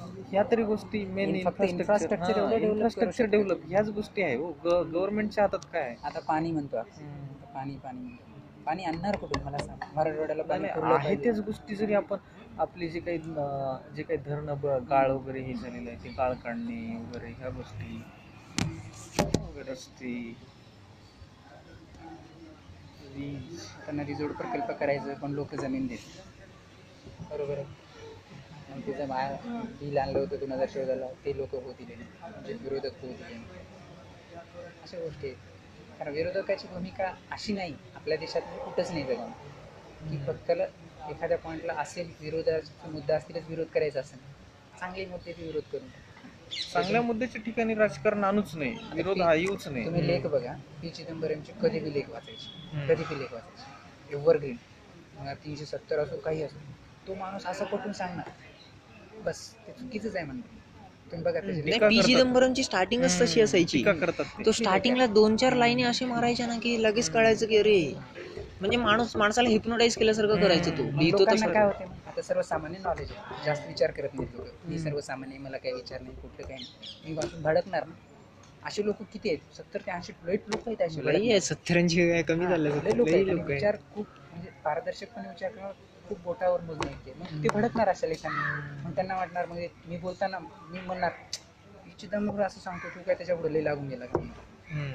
ह्या तरी गोष्टी मेन फक्त infrastructure एवढं develop करू इन्फ्रास्ट्रक्चर शकतो. डेव्हलप ह्याच गोष्टी आहे हो. गव्हर्नमेंटच्या हातात काय आहे? आता पाणी म्हणतो आपण. आता पाणी पाणी म्हणतो. पाणी आणणार कुठून? मला सांग. मराठवाड्याला नाही, पाणी नाही, पुरलं आहे पाहिजे. त्याच गोष्टी जरी आपण आपली जे काही अं, जे काही धरणं ब- गाळ वगैरे हे झालेलं आहे ते गाळ काढणे वगैरे ह्या गोष्टी. रस्ते वीज आता नदी जोड प्रकल्प करायचं पण लोक जमीन देत. बरोबर आहे. आणि त्याचं बाहेर बिल आणलं होतं दोन हजार चौदाला ते लोक होतील म्हणजे विरोधक होतील अशा गोष्टी आहेत. कारण विरोधकाची भूमिका अशी नाही आपल्या देशात कुठंच नाही जगात की फक्त एखाद्या पॉईंटला असेल विरोधाचे मुद्दा असतीलच विरोध करायचा असेल. चांगले मुद्दे ते विरोध करून चांगल्या मुद्द्याच्या ठिकाणी राजकारण आणूच नाही विरोध हा येऊच नाही तुम्ही लेख बघा. पी. चिदंबरमचे कधी बी लेख वाचायचे. कधी बी लेख वाचायचे. एव्हरग्रीन. तीनशे सत्तर असो काही असो. तो माणूस असं कुठून सांगणार. बस ते चुकीचंच आहे म्हणणं तुम्ही बघा त्याचे पी. चिदंबरमची स्टार्टिंगच तशी असायची. टीका करतात ते. तो स्टार्टिंगला दोन चार लाईनी असे मारायच्या ना की लगेच कळायचं की अरे म्हणजे माणूस माणसाला हिप्नोटाईज केल्यासारखं करायचं तो. मग लिहितो लोकांना तसं. काय होते मग? आता सर्वसामान्य नॉलेज आहे. जास्त विचार करत नाहीत लोक. मी सर्वसामान्य मला काही विचार नाही कुठलं काही नाही. मी वाचून भडकणार ना. असे लोक किती आहेत? सत्तर ते ऐंशी लोक लोक आहेत असे. लई आहे सत्तरांची काय कमी झालं लय लोक आणि आहे विचार खूप म्हणजे पारदर्शकपणे विचार करणं खूप बोटावर मोजणे येते मग ते भडकणार अशा लेखांनी. मग त्यांना वाटणार मग मी बोलताना मी म्हणणार चिदंबर असं सांगतो तू काय त्याच्या पुढे लागून गेला. का?" हम्म.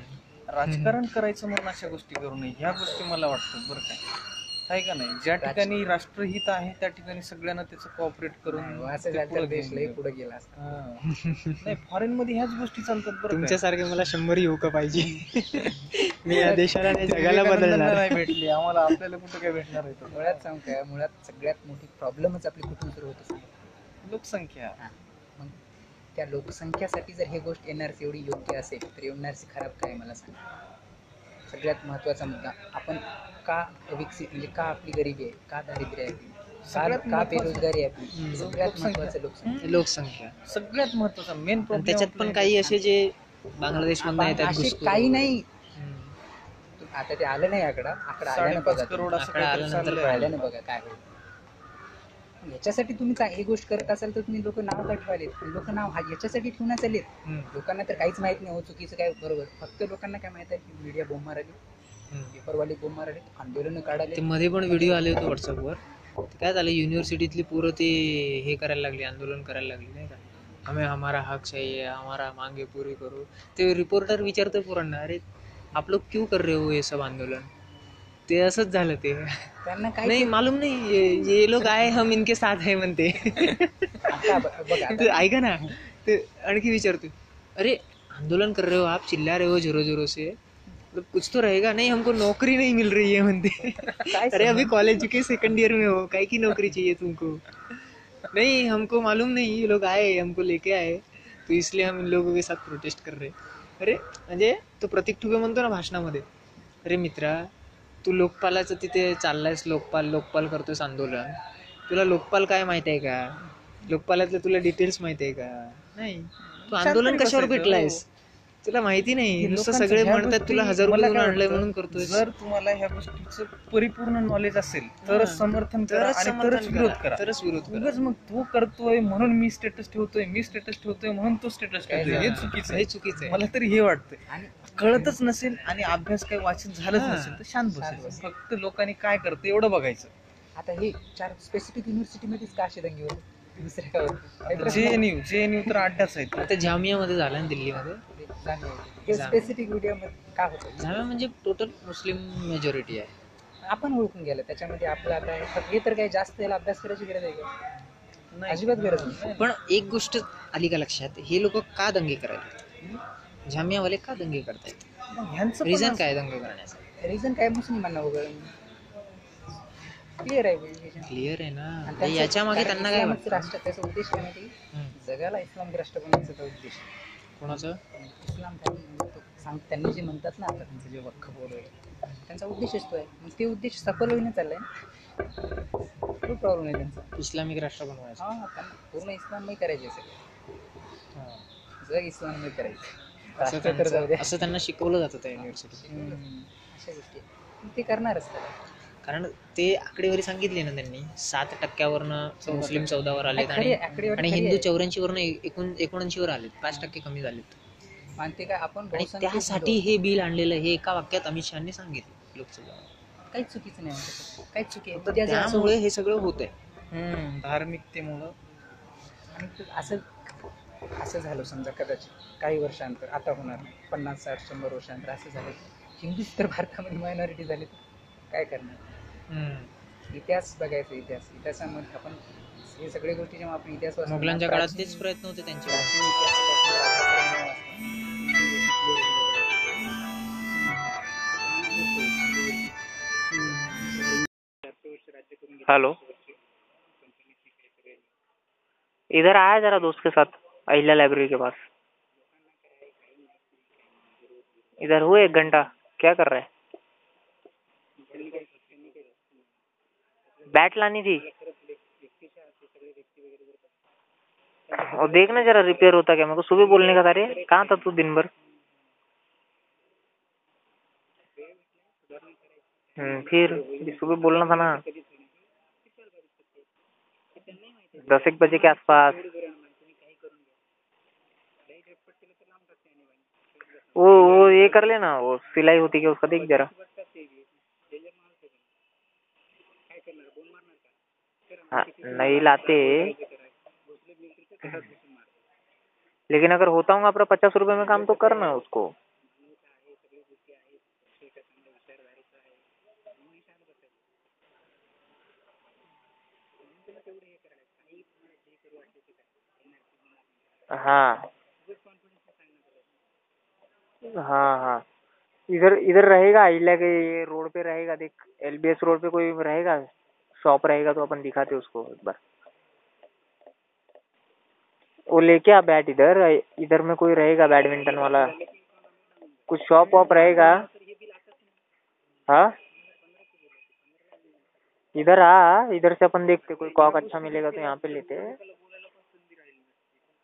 राजकारण करायचं म्हणून अशा गोष्टी करू नये. ह्या गोष्टी मला वाटतात बरं काय आहे का नाही? ज्या ठिकाणी राष्ट्रहित आहे त्या ठिकाणी सगळ्यांना त्याचं कॉपरेट करून असं पुढं गेला असता. नाही फॉरेन मध्ये ह्याच गोष्टी चालतात बरं. तुमच्यासारखे मला शंभर युवक पाहिजे. मी या देशाला नाही जगाला बदलणार नाही भेटली आम्हाला आपल्याला कुठं काय भेटणार आहे? मुळात सांग काय मुळात सगळ्यात मोठी प्रॉब्लेमच आपली कुठून सुरू होत असते लोकसंख्या मग त्या लोकसंख्यासाठी जर ही गोष्ट एन आर सी एवढी योग्य असेल तर एन आर सी खराब काय मला सांग सगळ्यात महत्त्वाचा मुद्दा आपण का विकसित म्हणजे का आपली गरिबी आहे का दारिद्र्य आहे? का सगळ्यात का महत्त्वाचं- बेरोजगारी आहे. सगळ्यात लोकसंख्या. महत्त्वाचं लोकसंख्या लोकसंख्या सगळ्यात महत्त्वाचा मेन त्याच्यात पण काही असे जे बांगलादेश मधून येतात घुसखोर. काही नाही आता ते आलं नाही आकडा आकडा आल्यानं साडेपाच बघा करोड असं आकडा काहीतरी आल्यानंतर चाललंय. आल्यानं बघा काय होईल. याच्यासाठी तुम्ही चा- ही गोष्ट करत असाल तर तुम्ही लोक नाव का ठेवालेत लोक नाव हा- याच्यासाठी ठेवण्यात आलेत हम्म. लोकांना तर काहीच माहीत नाही हो चुकीचं काय बरोबर. फक्त लोकांना काय माहीत आहे की मीडिया बोंब माराली हम्म. पेपरवाले बोंब माराले आंदोलन काढाले ते मध्ये पण व्हिडिओ आले होते व्हॉट्सअपवर ते काय झालं युनिव्हर्सिटीतली पोरं ते हे करायला लागली आंदोलन करायला लागली नाही का? हमें हमारा हक चाहिए हमारा मांगे पूरी करो. ते रिपोर्टर विचारतो पोरांना अरे आप लोग क्यों कर रहे हो ये सब आंदोलन? ते असंच झालं ते. त्यांना नाही मालूम नाही ये, ये लोग आए हम इनके साथ है म्हणते आता ब- बघा ते ऐका ना. ते आणखी विचारतो. अरे आंदोलन कर रहे हो आप चिल्ला रहे हो जोरो जोरो से? मतलब कुछ तो रहेगा. नहीं हमको नौकरी नहीं मिल रही है म्हणते अरे अभी कॉलेज के सेकंड ईयर में हो. काय की नौकरी चाहिए तुमको? नहीं हमको मालूम नहीं. ये लोग आए हमको लेके आए. तो इसलिए हम इन लोगों के साथ प्रोटेस्ट कर रहे अरे म्हणजे तो प्रतीक ठुबे म्हणतो ना भाषणामध्ये. अरे मित्रा तू लोकपालाचं तिथे चाललायस लोकपाल लोकपाल करतोयस आंदोलन. तुला लोकपाल काय माहीत आहे का? लोकपालातलं तुला डिटेल्स माहीत आहे का? नाही. तू आंदोलन कशावर भेटलायस तुला माहिती नाही नुसतं सगळे म्हणतात तुला हजार आणलंय म्हणून करतोय जर तुम्हाला ह्या गोष्टीचं परिपूर्ण नॉलेज असेल तरच. समर्थन करा तरच आणि समर्थन तरच विरोध करा, तरच विरोध. उगाच मग तू करतोय म्हणून मी स्टेटस ठेवतोय मी स्टेटस ठेवतोय म्हणून तो स्टेटस ठेवतोय. हे चुकीचं हे चुकीचं आहे. मला तरी हे वाटतंय. आणि कळतच नसेल आणि अभ्यास काही वाचन झालंच. नसेल तर शांत बसायचं बसायचं. फक्त लोकांनी काय करतं एवढं बघायचं. आता हे चार स्पेसिफिक युनिव्हर्सिटीमध्येच का असे दंगे होते? दुसऱ्या J N U J N U तर अड्डाच आहेत. आता जामियामध्ये झालं ना दिल्लीमध्ये? स्पेसिफिक का होतं? म्हणजे टोटल मुस्लिम मेजॉरिटी आहे. आपण ओळखून गेलं त्याच्यामध्ये आपलं आता हे- हे तर काही जास्त याला अभ्यास करायची गरज आहे का. अजिबात गरज नाही. पण एक गोष्ट आली का लक्षात? हे लोक का दंगे करायला जामियावाले का दंगे करतायत? मग ह्यांचं रिझन काय दंगे करण्याचं? रिझन काय मुस्लिमांना वगैरे क्लिअर आहे. क्लिअर आहे ना. आणि त्यांचं- याच्या मागे कारण त्यांना काय वाटतं? राष्ट्र त्याचा उद्देश काय माहिती आहे? हम्म. जगाला इस्लामिक राष्ट्र बनवायचा तो उद्देश कोणाचं? इस्लाम धर्म तो सांग त्यांनी जे म्हणतात ना आता त्यांचं जे वक्फ बोर्ड वगैरे त्यांचा उद्देशच तो आहे. मग ते उद्देश सफल होईना चाललाय खूप प्रॉब्लेम आहे त्यांचा. इस्लामिक राष्ट्र बनवायचं. हा त्यांना पूर्ण इस्लाममय करायचे सगळे जग इस्लाममय करायचं. असं राष्ट्र तर जाऊ त्यांचं- द्या. असं त्यांना शिकवलं जातं त्या युनिव्हर्सिटीत हम्म, अशा गोष्टी आहेत. मग ते करणारच त्याला. कारण ते आकडेवारी सांगितली ना त्यांनी. सात टक्क्यावरनं मुस्लिम चौदावर आलेत आणि आणि हिंदू. चौऱ्याऐंशी वरनं एकूण एकोणऐंशी वर आलेत. पाच टक्के कमी झालेत. आणि ते काय आपण त्यासाठी. हे बिल आणलेलं हे एका वाक्यात अमित शहानी सांगितलं लोकसभा काहीच चुकीचं नाही काहीच चुकी त्यामुळे हे सगळं होत आहे धार्मिकतेमुळं. आणि असं असं झालं समजा कदाचित. काही वर्षांतर आता होणार नाही. पन्नास साठ शंभर वर्षांतर असं झालं. हिंदूच तर भारतामध्ये मायनॉरिटी झाले काय करणार? इतिहास बघायचा इतिहास. इतिहासामध्ये आपण हे सगळ्या गोष्टी जेव्हा आपण इतिहास वाचतो ना, काळात तेच प्रयत्न होते त्यांचे. प्राचीन इतिहासापासून राजकारण हेलो. इधर आया जरा दोस्त के साथ अहिल्या लाइब्रेरी के पास. इधर हुए एक घंटा क्या कर रहा है? बैट लानी थी। और देखना जरा रिपेयर होता क्या? मेरे को सुबह बोलने का था रे। कहाँ था तू दिन भर? हम्म, फिर सुबह बोलना था ना। दस एक बजे के आसपास। वो वो ये कर लेना वो सिलाई होती क्या उसका? देख जरा हाँ नहीं लाते। लेकिन अगर होता हूँ अपना पचास रुपए में काम तो करना उसको। हाँ। हाँ हाँ। इधर इधर रहेगा के रोड पे रहेगा, देख एलबीएस रोड पे कोई रहेगा? शॉप रहेगा तो अपन दिखाते उसको एक बार। वो लेके आ बैट इधर इधर में कोई रहेगा बैडमिंटन वाला। कुछ शॉप वॉप रहेगा। हाँ? इधर आ, इधर से अपन देखते कोई कॉक अच्छा मिलेगा तो यहाँ पे लेते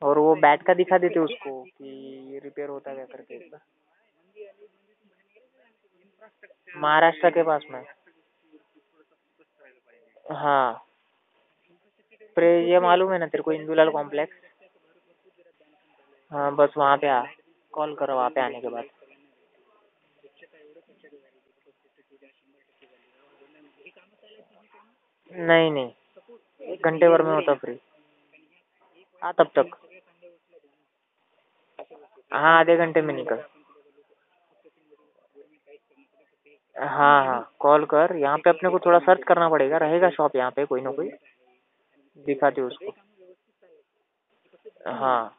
और वो बैट का दिखा देते उसको कि रिपेयर होता क्या करके। महाराष्ट्र के पास में। हाँ। प्रे ये मालूम है ना तेरे को, इंदूलाल कॉम्प्लेक्स हाँ बस वहाँ पे आ। कॉल करो, वहाँ पे आने के बाद। नहीं नहीं। एक घंटे भर में होता फ्री हाँ तब तक। हाँ आधे घंटे में निकल। हाँ हाँ कॉल कर। यहाँ पे अपने को थोड़ा सर्च करना पड़ेगा। रहेगा शॉप यहाँ पे कोई ना कोई। दिखाते उसको। हाँ।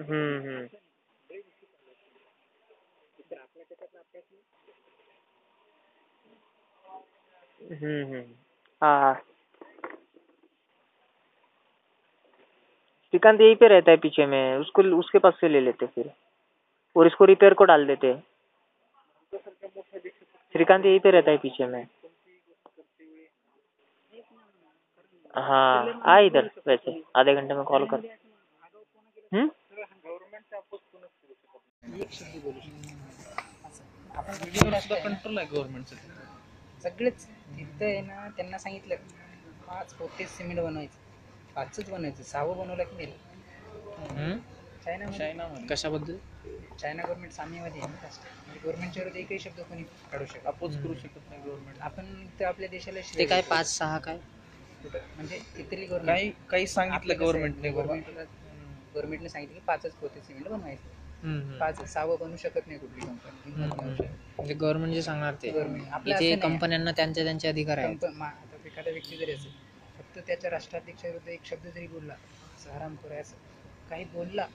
हम्म हम्म। हम्म हम्म। हाँ हाँ। श्रीकांत यहीं पे रहता है पीछे में। उसको, उसके पास से ले लेते फिर। और इसको रिपेयर को डाल देते। श्रीकांत यहीं पे रहता है पीछे में। हाँ आ इधर वैसे। आधे घंटे में कॉल कर। हम्म? कंट्रोल आहे गव्हर्नमेंटचं सगळेच तिथं आहे ना, त्यांना सांगितलं. पाच पोते सिमेंट बनवायचं. पाचच बनवायचं सहावं बनवलं की चायनामध्ये. चायनामध्ये. कशाबद्दल? चायना गव्हर्नमेंट साम्यवादी आहे ना जास्त. म्हणजे गव्हर्नमेंटच्या विरुद्ध एकही शब्द कोणी काढू शकत अपोज करू शकत नाही गव्हर्नमेंट आपण तर आपल्या देशाला ते काय पाच सहा काय? म्हणजे इथली गव्हर्नमेंट काही काही सांगितलं गव्हर्नमेंटने गव्हर्नमेंटला गव्हर्नमेंटने सांगितलं की पाचच पोते सिमेंट बनवायचं. पाच सहावं बनवू शकत नाही कुठली कंपनी. म्हणजे गव्हर्नमेंट जे सांगणार ते. Government. आपलं इथे असं नाही. कंपन्यांना त्यांचे त्यांचे अधिकार आहेत. एखादा व्यक्ती जरी असेल फक्त त्याच्या राष्ट्राध्यक्षाविरुद्ध एक शब्द जरी बोलला सहराम खोरे असं काही बोलला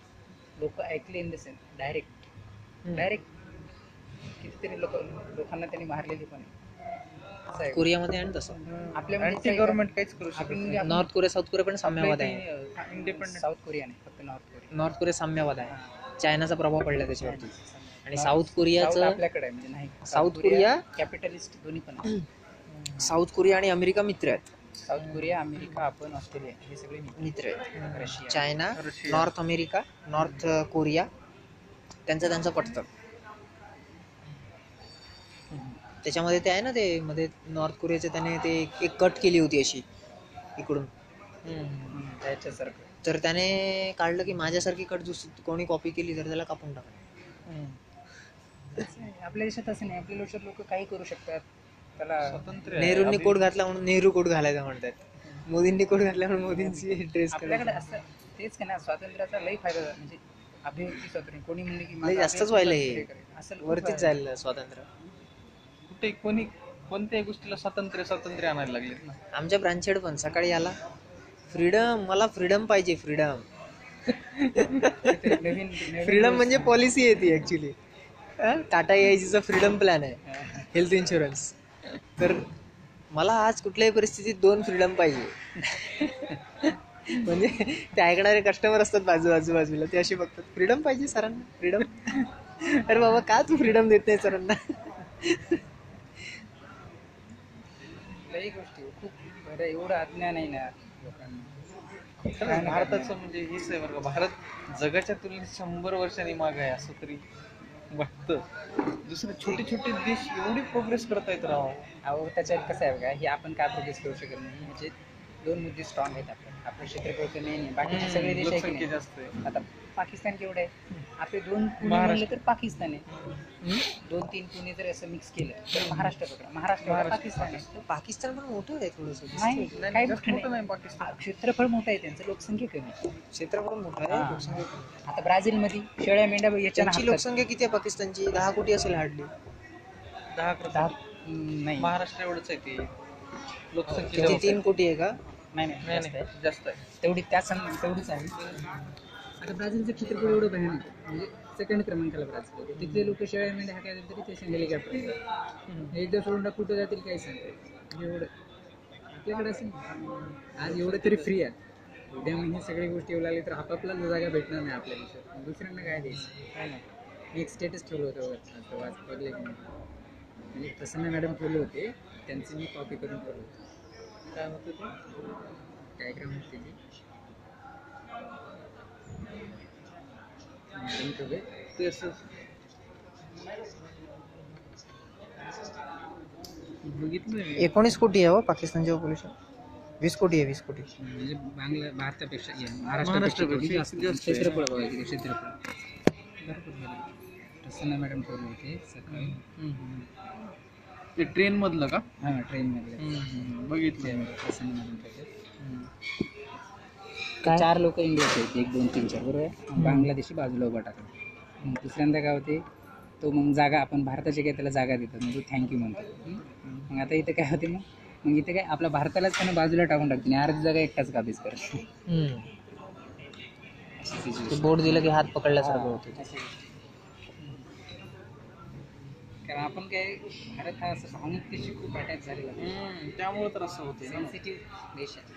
लोक ऐकले in the sense direct. Direct कितीतरी लोक लोकांना त्यांनी मारलेली पण आहे. कोरियामध्ये ना तसं. आपल्यामध्ये अँटी गव्हर्नमेंट काहीच करू शकत म्हणजे नॉर्थ कोरिया साऊथ कोरिया पण साम्यवाद आहे. इंडिपेंडेंट साऊथ कोरिया नाही फक्त नॉर्थ कोरिया. नॉर्थ कोरिया साम्यवाद आहे. चायनाचा प्रभाव पडला त्याच्यावरती. आणि साऊथ कोरियाचं आपल्याकडे आहे म्हणजे नाही. साऊथ कोरिया- कॅपिटलिस्ट दोन्ही पण आहे. साऊथ कोरिया आणि अमेरिका मित्र आहेत. साऊथ कोरिया अमेरिका आपण ऑस्ट्रेलिया हे सगळे मित्र. आहेत. Russia. China Russia. North America North Korea त्यांचं त्यांचं पटतं. त्याच्यामध्ये ते आहे ना ते मध्ये नॉर्थ कोरियाचे त्याने ते एक- एक कट केली होती अशी इकडून. त्याच्यासारखं. तर त्याने काढलं की माझ्यासारखी कट दुस कोणी कॉपी केली तर त्याला कापून टाका आपल्या देशात असं नाही. आपले लोक लोक काही करू शकतात. त्याला. नेहरूंनी कोट घातला म्हणून नेहरू कोट घालायचा म्हणतात. मोदींनी कोट घातला म्हणून मोदींची ड्रेस आपल्याकडे असं तेच का ना स्वातंत्र्याचा लई फायदा झाला. म्हणजे अभिव्यक्ती स्वातंत्र्य. कोणी म्हणले की जास्तच व्हायलं हे. असं वरतीच स्वातंत्र्य. कुठे कोणी कोणत्याही गोष्टीला स्वातंत्र्य स्वातंत्र्य आणायला लागलेत ना. आमच्या ब्रांचेड पण सकाळी आला. फ्रीडम मला फ्रीडम पाहिजे फ्रीडम. नवीन फ्रीडम म्हणजे पॉलिसी आहे ती ऍक्च्युली टाटा एआयसीचा फ्रीडम प्लॅन आहे. Health insurance. तर मला आज कुठल्याही परिस्थितीत दोन फ्रीडम पाहिजे. म्हणजे ते ऐकणारे कस्टमर असतात बाजू बाजू बाजूला. ते असे बघतात फ्रीडम पाहिजे सरांना फ्रीडम अरे बाबा का तू फ्रीडम देत नाही सरांना? गोष्टी खूप एवढं अज्ञान आहे ना लोकांना. भारताचं म्हणजे हेच आहे बरं भारत जगाच्या तुलनेत शंभर वर्षांनी माग आहे असं तरी. वाटतं. दुसरे छोटे छोटे देश एवढी प्रोग्रेस करतायत राव. अहो त्याच्यात कसं आहे बघा हे आपण काय प्रोग्रेस करू शकत नाही. म्हणजे दोन मुद्दे स्ट्रॉंग आहेत आपले. आपलं क्षेत्रफळ तर नाही बाकीचे सगळे देश आहे की लोकसंख्या नाही? जास्त आहे. आता पाकिस्तान केवढं आहे? आपले दोन पुणे महाराष्ट्र. म्हणलं तर पाकिस्तान आहे. दोन तीन पुणे जर असं मिक्स केलं तर महाराष्ट्र पकडा. महाराष्ट्र पाकिस्तान आहे. पाकिस्तान पण मोठं आहे थोडस. नाही नाही, काही जास्त मोठं मोठं नाही. नाही पाकिस्तान. हा, क्षेत्रफळ मोठं आहे त्यांचं लोकसंख्या कमी आहे. क्षेत्र पण मोठं हा. आहे लोकसंख्या कमी आहे. आता ब्राझीलमध्ये शेळ्या मेंढ्या याच्या त्यांची लोकसंख्या किती आहे पाकिस्तानची? दहा कोटी असेल हार्डली दहा नाही. महाराष्ट्र एवढंच आहे ते. लोकसंख्या किती आहे. तीन कोटी आहे का? नाही नाही नाही जास्त आहे. नाही जास्त आहे तेवढी त्या तेवढीच आहे आता ब्राझीलचं क्षेत्रफळ एवढं भयानक आहे. म्हणजे सेकंड क्रमांकाला ब्राझील आहे. तिथले लोक शेळ्या मेंढ्या हाकायला तरी ते हेलिकॉप्टर एकदा सोडून टाक कुठं जातील काही सांगते एवढं आपल्याकडे असं नाही. आज एवढं तरी फ्री आहे उद्या मग हे सगळ्या गोष्टी येऊ लागले तर आपापला जागा भेटणार नाही आपल्या देशात दुसऱ्यांना काय द्यायचं काय नाही मी एक स्टेटस ठेवलं होतं वर. आता वाच बघले की नाही. म्हणजे प्रसन्न मॅडम ठेवले होते त्यांचं मी कॉपी करून ठेवलं होतं काय होतं ते? डायग्राम होती ती? मॅडम ठेवले ते असं बघितलं मी. एकोणीस कोटी आहे हो पाकिस्तानची पॉप्युलेशन वीस कोटी आहे वीस कोटी. म्हणजे बांगला भारतापेक्षा महाराष्ट्रापेक्षा जास्त. क्षेत्रफळ क्षेत्रफळ. मॅडम ठेवले होते सकाळी. ते ट्रेन मधलं का? हां ट्रेनमधले. बघितलं प्रसन्न मॅडम ठेवले चार लोक इंडियाचे आहेत एक दोन तीन चार. बरोबर आहे. बांगलादेशी बाजूला उभा टाकला मग दुसऱ्यांदा काय होते तो मग जागा आपण भारताचे काय त्याला जागा देतात मग तो थँक्यू म्हणतो? मग आता इथं काय होते मग? मग इथं काय आपल्या भारतालाच त्यानं बाजूला टाकून टाकते आणि अर्धी जागा एकटाच काबीज करत. ते बोर्ड दिलं की हात पकडल्यासारखं होतं. कारण आपण काय भारत हा असं भावनिकतेशी खूप अटॅच झालेला आहे. त्यामुळे तर असं होतं. सेन्सिटिव्ह देश आहे.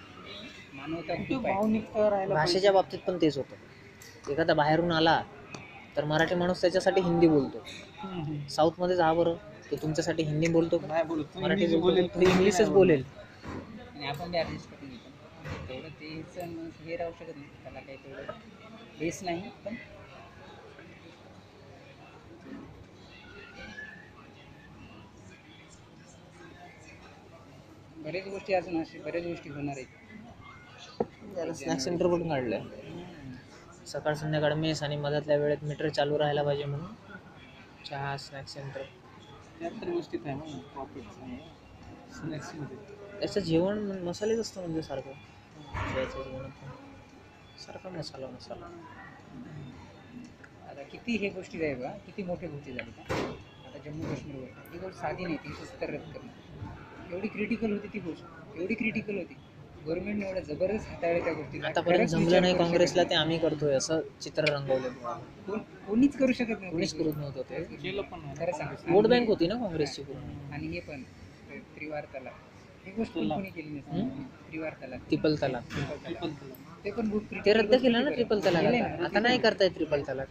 मानवता खूप भावनिकता भाषेच्या बाबतीत पण तेच होतं. एखादा बाहेरून आला तर मराठी माणूस त्याच्यासाठी हिंदी बोलतो. साऊथमध्ये जा बरं तो तुमच्यासाठी हिंदी बोलतो नाही मराठी बोलेल इंग्लिशच बोलेल. आणि आपण ते ॲडजस्ट करून घेतो. तेवढं तेच हे राहू शकत नाही. त्याला काही तेवढं बेस नाही पण बरेच गोष्टी अजून असे बऱ्याच गोष्टी होणार आहेत. त्याला स्नॅक सेंटर कुठून काढलंय सकाळ संध्याकाळ मेस आणि मधातल्या वेळेत मीटर चालू राहायला पाहिजे म्हणून? चहा स्नॅक सेंटर त्या तर गोष्टीत आहे ना प्रॉफिट स्नॅक्समध्ये. त्याचं जेवण मसालेच असतं म्हणजे सारखं. द्यायचं जेवणात पण. सारखा मसाला मसाला. आता किती हे गोष्टी आहे बा किती मोठ्या गोष्टी झाल्या का? आता जम्मू काश्मीरवर ही गोष्ट साधी नाही ती सत्तर रद्द करणं. एवढी क्रिटिकल होती ती गोष्ट. एवढी क्रिटिकल होती. गव्हर्नमेंटने एवढं जबरदस्त हाताळलं त्या गोष्टी आतापर्यंत जमलं नाही काँग्रेसला ते आम्ही करतोय असं चित्र रंगवलं. कोणीच करू शकत नाही कोणीच करत नव्हतं ते. केलं पण आहे. खरं सांगू वोट बँक होती ना काँग्रेसची पूर्ण. आणि हे पण त्रिवार तलाक ही गोष्ट कोणी केली नाही त्रिवार तलाक ट्रिपल तलाक. ते पण खूप ते रद्द केलं ना ट्रिपल. तलाक आता नाही करताय ट्रिपल तलाक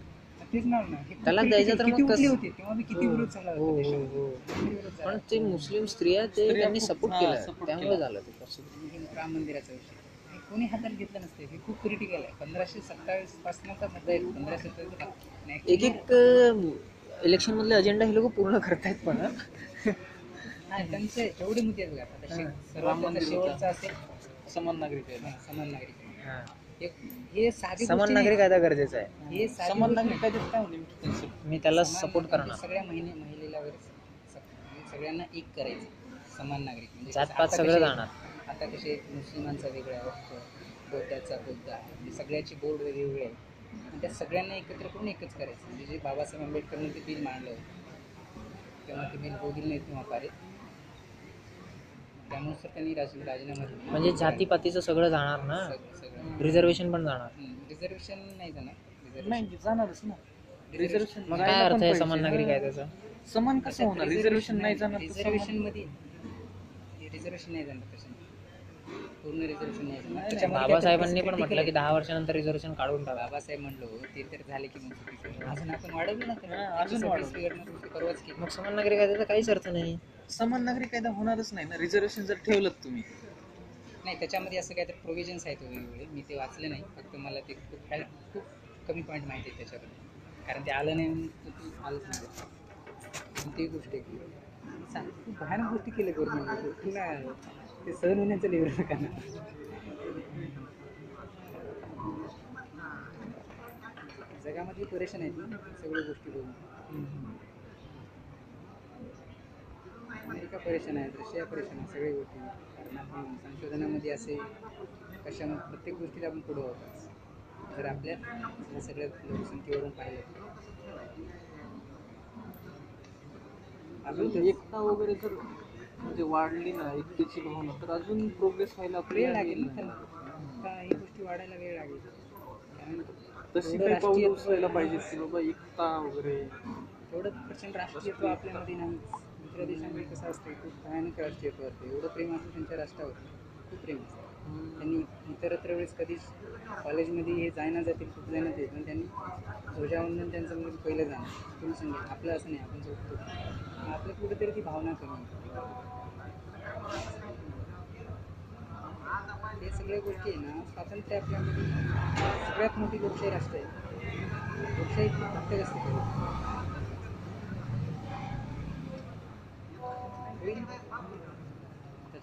तेच ना तलाक द्यायचं तर मग कसं- होते तेव्हा मी किती विरोध झाला हो होता हो. हो किती विरोध झाला. पण ते मुस्लिम स्त्रिया ते त्यांनी सपोर्ट हा, केलं support त्यामुळे केलं. झालं ते possible. हे राम मंदिराचा विषय हे कोणी हातात घेतलं नसते हे खूप क्रिटिकल आहे पंधराशे सत्तावीस पासूनचा मुद्दा आहे पंधराशे सत्तावीस एक एक इलेक्शन मधले अजेंडा हे लोक पूर्ण करतायत पण हा. नाही त्यांचे जेवढे मुद्दे आहेत बघा, आता शे-. सर्वात राम मंदिर शेवटचा. असेल समान नागरिक आहे हां, समान नागरिक हा. एक- हे साधी समान नागरिक. कायदा गरजेचा आहे. हे साधी समान गोष्ट नागरिक कायद्यात काय होते concept? मी त्याला समान सपोर्ट नागरिक करणार. सगळ्या महिने महिलेला वगैरे स- म्हणजे सगळ्यांना एक करायचं. समान नागरिक. म्हणजे जात पात आता सगळं कसे- जाणार. आता कसे मुस्लिमांचा वेगळा असतो बौद्धाचा बौद्ध आहे म्हणजे सगळ्याचे बोर्ड वेगवेगळे आहेत आणि त्या सगळ्यांना एकत्र करून एकच करायचं. म्हणजे जे बाबासाहेब आंबेडकरने ते बिल मांडलं तेव्हा ते बिल होईल नाही तेव्हा त्यानुसार त्यांनी राज राजीनामा दिला. म्हणजे जातीपातीचं सगळं जाणार ना? रिझर्वेशन पण जाणार. रिझर्वेशन नाही जाणार. नाही जाणारच ना. रिझर्वेशन मग काय अर्थ आहे समान नागरिक आहे त्याचा? समान कसं होणार? रिझर्वेशन नाही जाणार तर रिझर्वेशनमध्ये रिझर्वेशन नाही जाणार तसं. पूर्ण रिझर्वेशन नाही जाणार. बाबासाहेबांनी पण म्हटलं की दहा वर्षानंतर रिझर्वेशन काढून टाका. बाबासाहेब म्हणलो ते तर झाले की मग. अजून आपण वाढवलं ना हा, अजून वाढवलं. परवाच केलं. मग समान नागरिक आहे त्याचा काहीच अर्थ नाही. समान नागरिक कायदा होणारच नाही ना? रिझर्वेशन जर ठेवलं तुम्ही. नाही त्याच्यामध्ये असं काहीतरी प्रोव्हिजन्स आहेत वेगवेगळे. मी ते वाचले नाही. फक्त मला ते खूप फाय- खूप कमी पॉईंट माहिती आहे त्याच्याबद्दल कारण ते आलं नाही आलंच नाही. ती गोष्ट आहे. की सा- खूप भयानक गोष्टी केल्या गव्हर्नमेंटने पुन्हा ते सहन होण्याचं लेवल नका ना. जगामध्ये परेशान आहेत ना सगळ्या गोष्टी बघून. अमेरिका परेशान आहे रशिया परेशान आहे सगळ्या गोष्टी. कारण आपण संशोधनामध्ये असे कशा प्रत्येक गोष्टीत आपण पुढं होतो जर आपल्या या सगळ्या लोकसंख्येवरून पाहिलं तर. अजून एकता वगैरे जर म्हणजे वाढली ना एकतेची भावना तर अजून प्रोग्रेस व्हायला वेळ लागेल ना लागेल त्याला आता ही गोष्टी वाढायला वेळ लागेल? कारण तशी काही पाऊल उचलायला पाहिजे की बाबा एकता वगैरे. तेवढं पर्सेंट राष्ट्रीयत्व आपल्यामध्ये नाही दुसऱ्या देशांमध्ये कसं असतं खूप भयानक राष्ट्रीयत्व असते एवढं प्रेम असतं त्यांच्या राष्ट्रावर खूप प्रेम असतं. त्यांनी इतरत्र वेळेस कधीच कॉलेजमध्ये हे जायना जातील खूप जायना जातील पण त्यांनी ध्वजावंदन त्यांचं म्हणजे पहिलं जाणं. तुम्ही सांगेल आपलं असं नाही आपण झोपतो आपलं कुठेतरी ती भावना कमी. हे सगळ्या गोष्टी आहे ना स्वातंत्र्य आपल्यामध्ये सगळ्यात मोठी लोकशाही राष्ट्र आहे. लोकशाही खूप प्रत्येक असते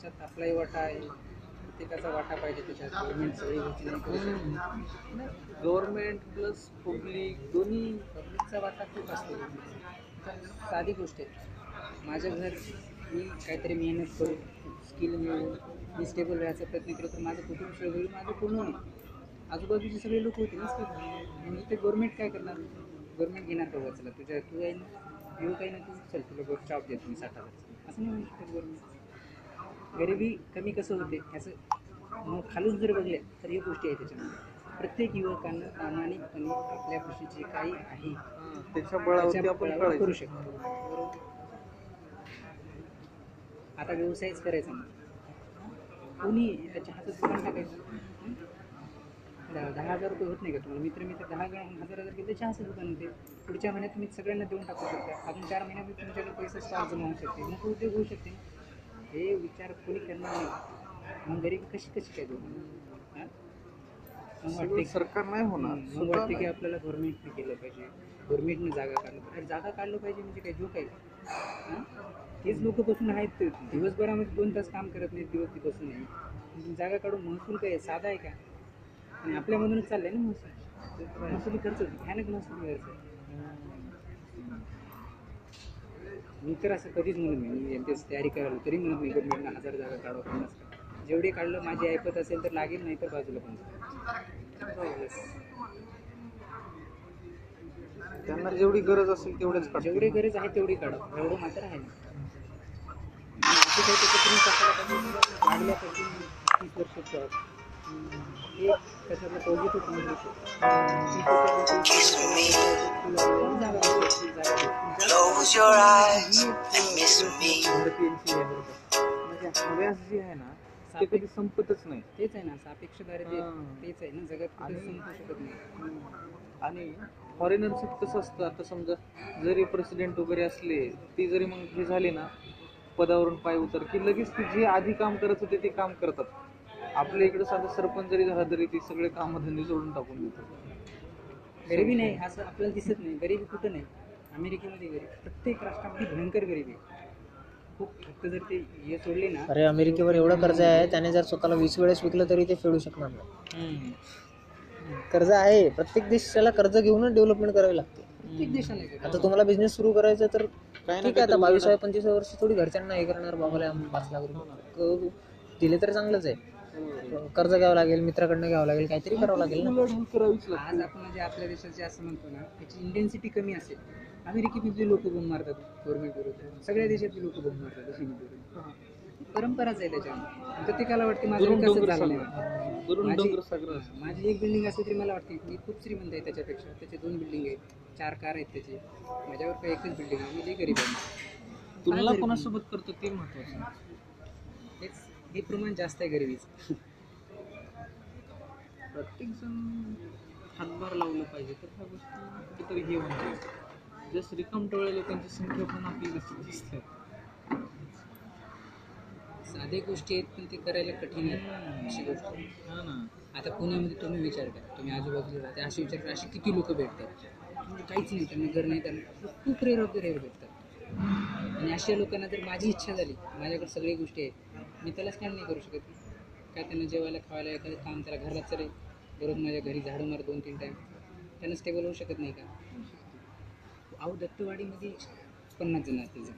त्याच्यात आपलाही वाटा आहे. प्रत्येकाचा वाटा पाहिजे त्याच्यात. गव्हर्नमेंट सगळी गोष्टी नाही गव्हर्नमेंट प्लस पब्लिक दोन्ही पब्लिकचा वाटा खूप असतो. साधी गोष्ट आहे. माझ्या घर मी काहीतरी मेहनत करून स्किल मिळून मी स्टेबल राहायचा प्रयत्न केला तर माझं कुटुंब सगळं होईल माझं पूर्ण नाही आजूबाजूचे सगळे लोक होते. ना स्टेबल मग गव्हर्नमेंट काय करणार? गव्हर्नमेंट घेणार का चला तुझ्या तू आहे ना. येऊ काही ना तू चल तुला जॉब देतो मी साठ हजार. असं नाही म्हणू शकत गव्हर्नमेंट गरिबी कमी कसं होते ह्याचं मग खालून जर बघले तर ही गोष्टी आहे त्याच्यामध्ये. प्रत्येक युवकांना प्रामाणिकपणे आपल्यापाशी जे काही आहे. त्याच्या बळावरती त्याच्या आपण बळावर करू शकतो. बरोबर आता व्यवसायच करायचा. कोणी त्याच्या हातात दुकान टाकायचं? दहा हजार रुपये होत नाही का तुम्हाला? मित्र मित्र दहा गा- हजार हजार गेले चहाचं दुकान होते पुढच्या महिन्यात तुम्ही सगळ्यांना देऊन टाकू शकता. अजून चार महिन्यामध्ये तुमच्याकडे पैसे स्टॉक जमा होऊ शकते. मग उद्योग होऊ शकते? हे विचार कोणी करणार नाही. मग गरीबी कशी कशी काय देऊ? मग वाटते सरकार नाही होणार. वाटते की. आपल्याला गव्हर्नमेंटने केलं पाहिजे. गव्हर्नमेंटने जागा काढलं पाहिजे. जागा काढलं पाहिजे म्हणजे काय? जोक आहे हां? तेच लोक बसून आहेत ते दिवसभरामध्ये दोन तास काम करत नाहीत दिवस बसून नाही जागा काढून महसूल काय? साधा आहे का? आणि आपल्यामधूनच चाललंय ना महसूल. महसुली खर्च भयानक महसुली खर्च मी तर असं कधीच म्हणत नाही मी एम पी एस तयारी करायला तरी म्हणत नाही गव्हर्नमेंटनं हजार जागा काढवा पन्नास. जेवढे काढलं माझी ऐपत असेल तर लागेल नाही तर बाजूला पण. त्यांना जेवढी गरज असेल तेवढेच. जेवढी गरज आहे तेवढी काढा एवढं मात्र आहे कशाला पाहिजे तीस वर्ष पॉझिटिव्ह म्हणू Close your eyes and miss me. म्हणजे जी आहे ना ते कधी संपतच नाही. तेच आहे ना सापेक्ष दारिद्र्य. तेच आहे ना जगात आणि- संपू शकत नाही. आणि फॉरेनरसाठी कसं असतं आता समजा जरी प्रेसिडेंट वगैरे असले ती जरी मग हे झाले ना पदावरून पाय उतर की लगेच ती जे आधी काम करत होते ते काम करतात. आपल्या इकडे साधा सरपंच जरी झाला तरी ते सगळे कामधंदे सोडून टाकून देतात. गरिबी नाही असं आपल्याला दिसत नाही. गरिबी कुठं नाही? अमेरिकेमध्ये गरिबी. प्रत्येक राष्ट्रामध्ये भयंकर गरिबी आहे. खूप फक्त जर ते हे सोडले ना अरे अमेरिकेवर एवढं कर्ज आहे त्याने जर स्वतःला वीस वेळेस विकलं तरी ते फेडू शकणार नाही. कर्ज आहे. प्रत्येक देशाला कर्ज घेऊनच डेव्हलपमेंट करावी लागते. प्रत्येक देशाला. आता तुम्हाला बिझनेस सुरू करायचा तर काय ना ठीक आहे आता बावीस पंचवीस वर्ष थोडी घरच्यांना हे करणार बाबाला आम्ही पाच लाख रुपये क- दिले तर चांगलंच आहे. कर्ज घ्यावं लागेल मित्राकडनं घ्यावं लागेल काहीतरी करावं लागेल ना? उलाढाल करावीच लागते. आज आपण म्हणजे आपल्या देशाचे असं म्हणतो ना त्याची इंटेन्सिटी कमी असेल. अमेरिकेमधले लोक बोंब मारतात गव्हर्नमेंट विरुद्ध. सगळ्या देशातले लोक बोंब मारतात परंपराच आहे त्याच्यामध्ये. प्रत्येकाला वाटते माझं दुरून विकासच डोंगर झालं सागर नाही दुरून माझी- डोंगर सागर असं. माझी एक बिल्डिंग असली तरी मला वाटते मी खूप श्रीमंत आहे त्याच्यापेक्षा. त्याचे दोन बिल्डिंग आहेत. चार कार आहेत त्याचे. माझ्यावर काही एकच बिल्डिंग आहे. मी लई गरीब आहे. तुलना गरीब. कोणासोबत करतो ते महत्वाचं हे प्रमाण जास्त आहे गरिबीचं. प्रत्येक जण हातभार लावलं पाहिजे तर ह्या गोष्टी कुठेतरी हे होऊन जस रिकाम टोळ्या लोकांची संख्या पण आपली जशी दिसते. साधे गोष्टी आहेत पण ते करायला कठीण आहे अशी गोष्ट. हा ना. आता पुण्यामध्ये तुम्ही विचार करा. तुम्ही आजूबाजूला राहते असे विचार करा असे किती लोक भेटतात? काहीच नाही त्यांना घर नाही त्यांना खूप रेअर ऑफ रेअर भेटतात. आणि अशा लोकांना जर माझी इच्छा झाली माझ्याकडे सगळी गोष्टी आहेत मी त्याला स्टँड नाही करू शकत. काय त्यांना जेवायला खावायला एखादं काम त्याला घरात चले दररोज माझ्या घरी झाडू मार दोन तीन टाईम त्यांना स्टेबल होऊ शकत नाही का? अहो दत्तवाडीमध्ये पन्नास जण आहेत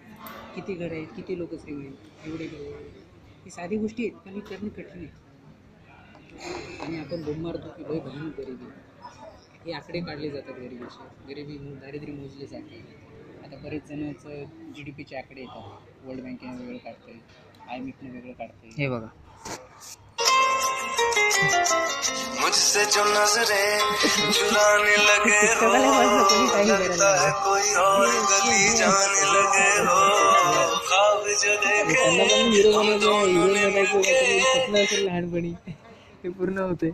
किती घर आहेत किती लोक श्रीमंत एवढे घर ही साधी गोष्टी आहेत पण ही करणं कठीण आहे. आणि आपण बोम मारतो की लय भयानक गरिबी हे आकडे काढले जातात गरिबीचे. गरिबी दारिद्र्य मोजले जाते. आता बरेच जणच जी डी पीचे आकडे येतात. वर्ल्ड बँकेने वेगळं काढते आय एम एफने वेगळं काढते हे बघा. मुझसे जो नज़रें चुराने लगे हो लगता है कोई और गली जाने लगे हो। ख्वाब जो देखे लहानपणी. ते पूर्ण होते.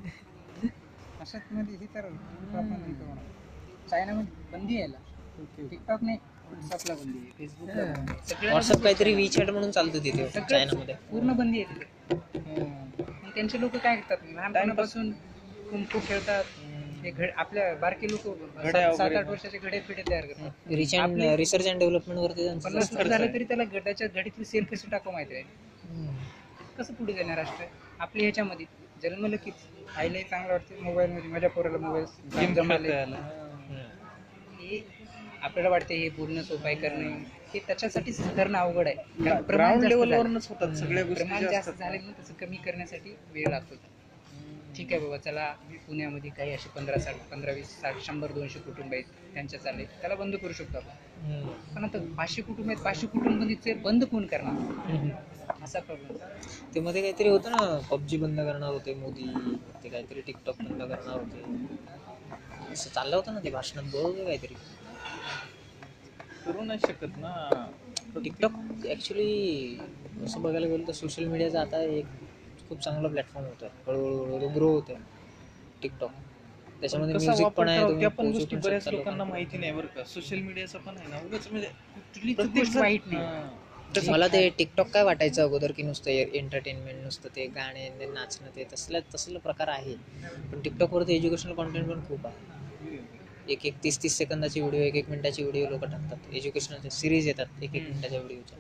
अशात मध्ये हे तर आपण म्हणतो चायनामध्ये बंदी आहे याला टिकटॉक नाही व्हॉट्सअपला बंदी आहे फेसबुकला बंदी आहे. सगळ्याला व्हॉट्सअप काहीतरी विचॅट म्हणून चालतं तिथे चायनामध्ये पूर्ण बंदी आहे तिथे. मग त्यांचे लोक काय करतात? लहानपणापासून कुंफू खेळतात. हे घड आपल्या बारके लोक घड्या सात वगैरे. आठ वर्षाचे घडे फिडे तयार करतात. आपली- रिसर्च अँड डेव्हलपमेंट वरती त्यांचं पन्नास जास्त वर्ष खर्च झालं आहे. तरी त्याला गटाच्या घडीतली सेल कशी टाकावं माहिती आहे? हम्म. कसं पुढे जाणार राष्ट्र? आपल्या ह्याच्यामध्ये जन्मलं की आईलाही चांगलं वाटतं मोबाईलमध्ये माझ्या पोराला मोबाईल गेम जमाले खेळता यायला. आपल्याला वाटते हे बोलणं सोपं आहे करणं हे त्याच्यासाठीच करणं अवघड आहे. कारण प्रमाण ग्राउंड जास्त होतात सगळ्या प्रमाण जास्त. झाले ना तसं कमी करण्यासाठी वेळ लागतो. ठीक आहे बाबा चला पुण्यामध्ये काही असे पंधरा साठ पंधरा वीस साठ शंभर दोनशे कुटुंब आहेत त्यांच्या चालले. त्याला बंद करू शकतो आपण. पण आता पाचशे कुटुंब आहेत पाचशे कुटुंबामध्ये बंद कोण करणार. असा प्रॉब्लेम. ते मध्ये काहीतरी होतं ना पबजी बंद करणार होते मोदी ते काहीतरी टिकटॉक बंद करणार होते. असं चाललं होतं ना ते भाषणात बरोबर काहीतरी. करू नाही शकत ना. टिकटॉक ऍक्च्युली असं बघायला गेलं तर सोशल मीडियाचा आता एक खूप चांगला प्लॅटफॉर्म होतं हळूहळू हळूहळू ग्रो होतं टिकटॉक. त्याच्यामध्ये म्युझिक पण आहे त्या पण गोष्टी बऱ्याच लोकांना. माहिती नाही बरं का. सोशल मीडियाचं पण आहे ना. उगाच म्हणजे कुठली प्रत्येक नाही. मला ते टिकटॉक काय वाटायचं अगोदर की नुसतं एंटरटेनमेंट नुसतं ते गाणे ते नाचणं ते तसलं तसलं प्रकार आहे पण टिकटॉकवरती एज्युकेशनल कॉन्टेंट पण खूप आहे. एक एक तीस तीस सेकंदाची व्हिडिओ एक एक मिनिटाची व्हिडिओ लोक टाकतात. एज्युकेशनल सिरीज येतात एक एक मिनिटाच्या व्हिडिओच्या.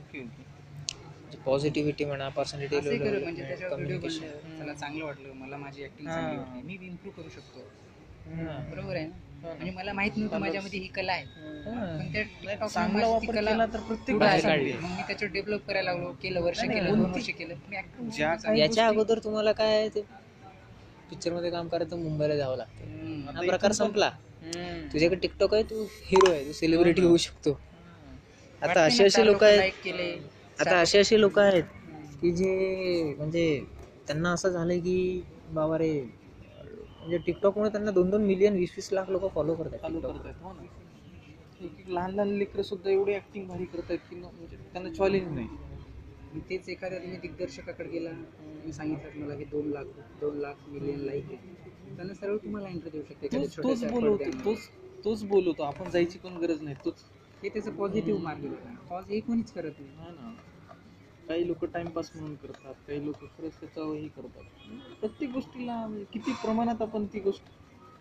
पॉझिटिव्हिटी म्हणा पर्सनॅलिटी म्हणजे कम्युनिकेशन त्याला चांगलं वाटलं. मला माझी ऍक्टिंग. चांगली वाटली. मी इम्प्रूव्ह करू शकतो. बरोबर आहे ना? आणि मला माहीत नव्हतं माझ्यामध्ये ही कला आहे. पण त्या TikTok चांगला वापर कला तर प्रत्येक. मग मी त्याच्यावर डेव्हलप करायला लागलो. केलं वर्ष केलं दोन वर्ष केलं. याच्या अगोदर तुम्हाला काय ते पिक्चरमध्ये काम करायचं मुंबईला जावं लागतं. हा प्रकार संपला. तुझ्याकडे टिकटॉक आहे तू हिरो आहे तू सेलिब्रिटी होऊ शकतो. आता असे असे लोक आहेत आता असे असे लोक आहेत की जे म्हणजे त्यांना असं झालंय की बाबा रे म्हणजे टिकटॉकमुळे त्यांना दोन दोन मिलियन वीस वीस लाख लोक फॉलो करतात TikTok. करतायत हो ना. एक लहान लहान लेकरं सुद्धा एवढी ऍक्टिंग भारी करतायत की म्हणजे त्यांना चॅलेंज नाही. तेच एखाद्या तुम्ही दिग्दर्शकाकडे गेला तुम्ही सांगितलं मला की दोन लाख दोन लाख मिलियन लाईक आहे. त्यांना सरळ तुम्हाला एंट्री देऊ शकते तोच बोलवतो. तोच तोच बोलवतो. आपण जायची पण गरज नाही. तोच हे त्याचं पॉझिटिव्ह मार्ग पॉज हे कोणीच करत नाही. हा ना. काही लोक टाइमपास म्हणून करतात. काही लोक खरंच त्याचा हे करतात. प्रत्येक गोष्टीला म्हणजे किती प्रमाणात आपण ती गोष्ट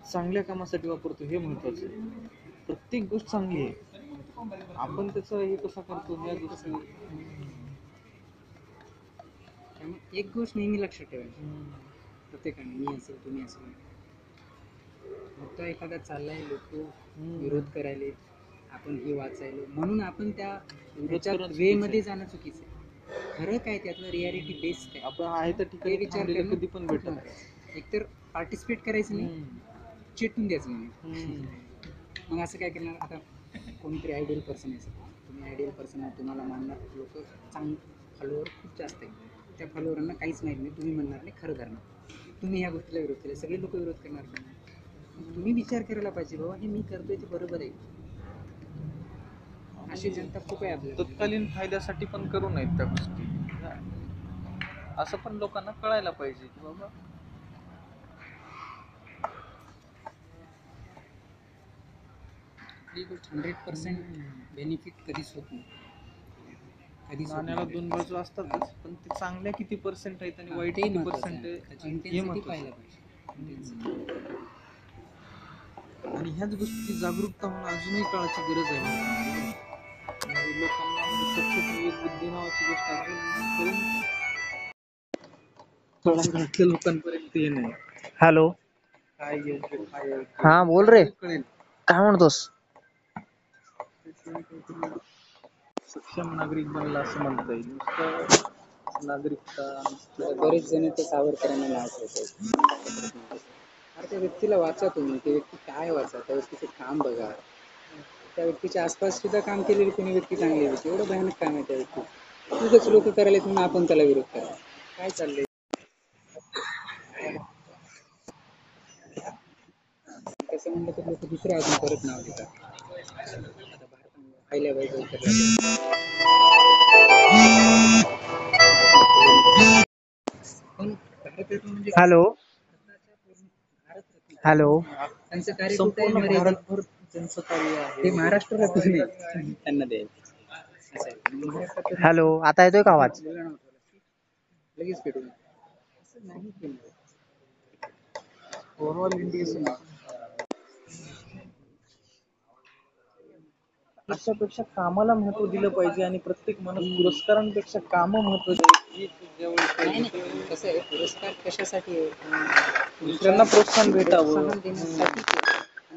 चांगल्या कामासाठी वापरतो हे महत्वाचं आहे. प्रत्येक गोष्ट चांगली आहे. आपण त्याचं हे कसं करतो ह्या गोष्टी एक गोष्ट नेहमी लक्षात ठेवायची. प्रत्येकाने मी असेल तुम्ही असेल. फक्त एखादा चाललाय लोक विरोध करायले आपण हे वाचायलो. म्हणून आपण त्या वे मध्ये जाणं चुकीचं आहे. खरं काय त्यातलं रियालिटी बेस काय? आपण आहे त्या हे ठिकाणी विचार कधी पण आहे. एकतर पार्टिसिपेट करायचं नाही. चिटून द्यायचं नाही. मग असं काय करणार? आता कोणतरी आयडियल पर्सन आहे. तुम्ही आयडियल पर्सन आहे तुम्हाला मानणार लोक चांग फॉलोअर खूप जास्त आहे त्या फॉलोअरांना काहीच माहीत नाही. तुम्ही म्हणणार नाही खरं करणार. तुम्ही ह्या गोष्टीला विरोध केला. सगळे लोक विरोध करणार का? तुम्ही विचार करायला पाहिजे बाबा हे मी करतोय ते बरोबर आहे. अशी जनता खूप आहे आपल्याला. तत्कालीन फायद्यासाठी पण करू नयेत त्या गोष्टी. असं पण लोकांना कळायला पाहिजे की बाबा ही गोष्ट हंड्रेड पर्सेंट बेनिफिट कधीच होत नाही. नाण्याला. दोन बाजू असतातच पण ते चांगल्या किती पर्सेंट आहेत आणि वाईट किती पर्सेंट आहे. हे. पाहिजे. आणि ह्याच गोष्टीची जागरूकता होणं अजूनही काळाची गरज आहे म्हणजे लोकांना सत्य विवेक बुद्धी नावाची गोष्ट अजूनपर्यंत तळागाळातल्या लोकांपर्यंत नाही हॅलो काय. हा बोल रे कळेल काय म्हणतोस सक्षम नागरिक बनला असं म्हणता येईल. नुसतं नागरिकता बरेच जण ते सावरकरांना नाव ठेवतात अरे त्या व्यक्तीला वाचा तुम्ही ते व्यक्ती काय वाचा? त्या व्यक्तीचं काम बघा. त्या व्यक्तीच्या आसपास सुद्धा काम केलेली कोणी व्यक्ती चांगली होती एवढं भयानक काम आहे त्या व्यक्ती. तुझंच लोक करायला म्हणून आपण त्याला विरोध करा काय चाललंय? तसं म्हणलं तर लोक दुसरं अजून परत नाव देतात भारतरत्न म्हणजे हॅलो. हॅलो. त्यांचं कार्य कुठे आहे संपूर्ण मर्यादित? भारतभर त्यांचं कार्य आहे. ते महाराष्ट्र रत्न नाही त्यांना द्यायचं असं आहे. महाराष्ट्रात हॅलो. आता येतोय का आवाज. लगेच पेटून असं नाही केलं ओव्हरऑल इंडिया अशापेक्षा कामाला महत्त्व दिलं पाहिजे आणि प्रत्येक माणूस पुरस्कारांपेक्षा काम महत्वाची नाही नाही. कसं आहे पुरस्कार कशासाठी आहे? दुसऱ्यांना प्रोत्साहन भेटावं. देण्यासाठी.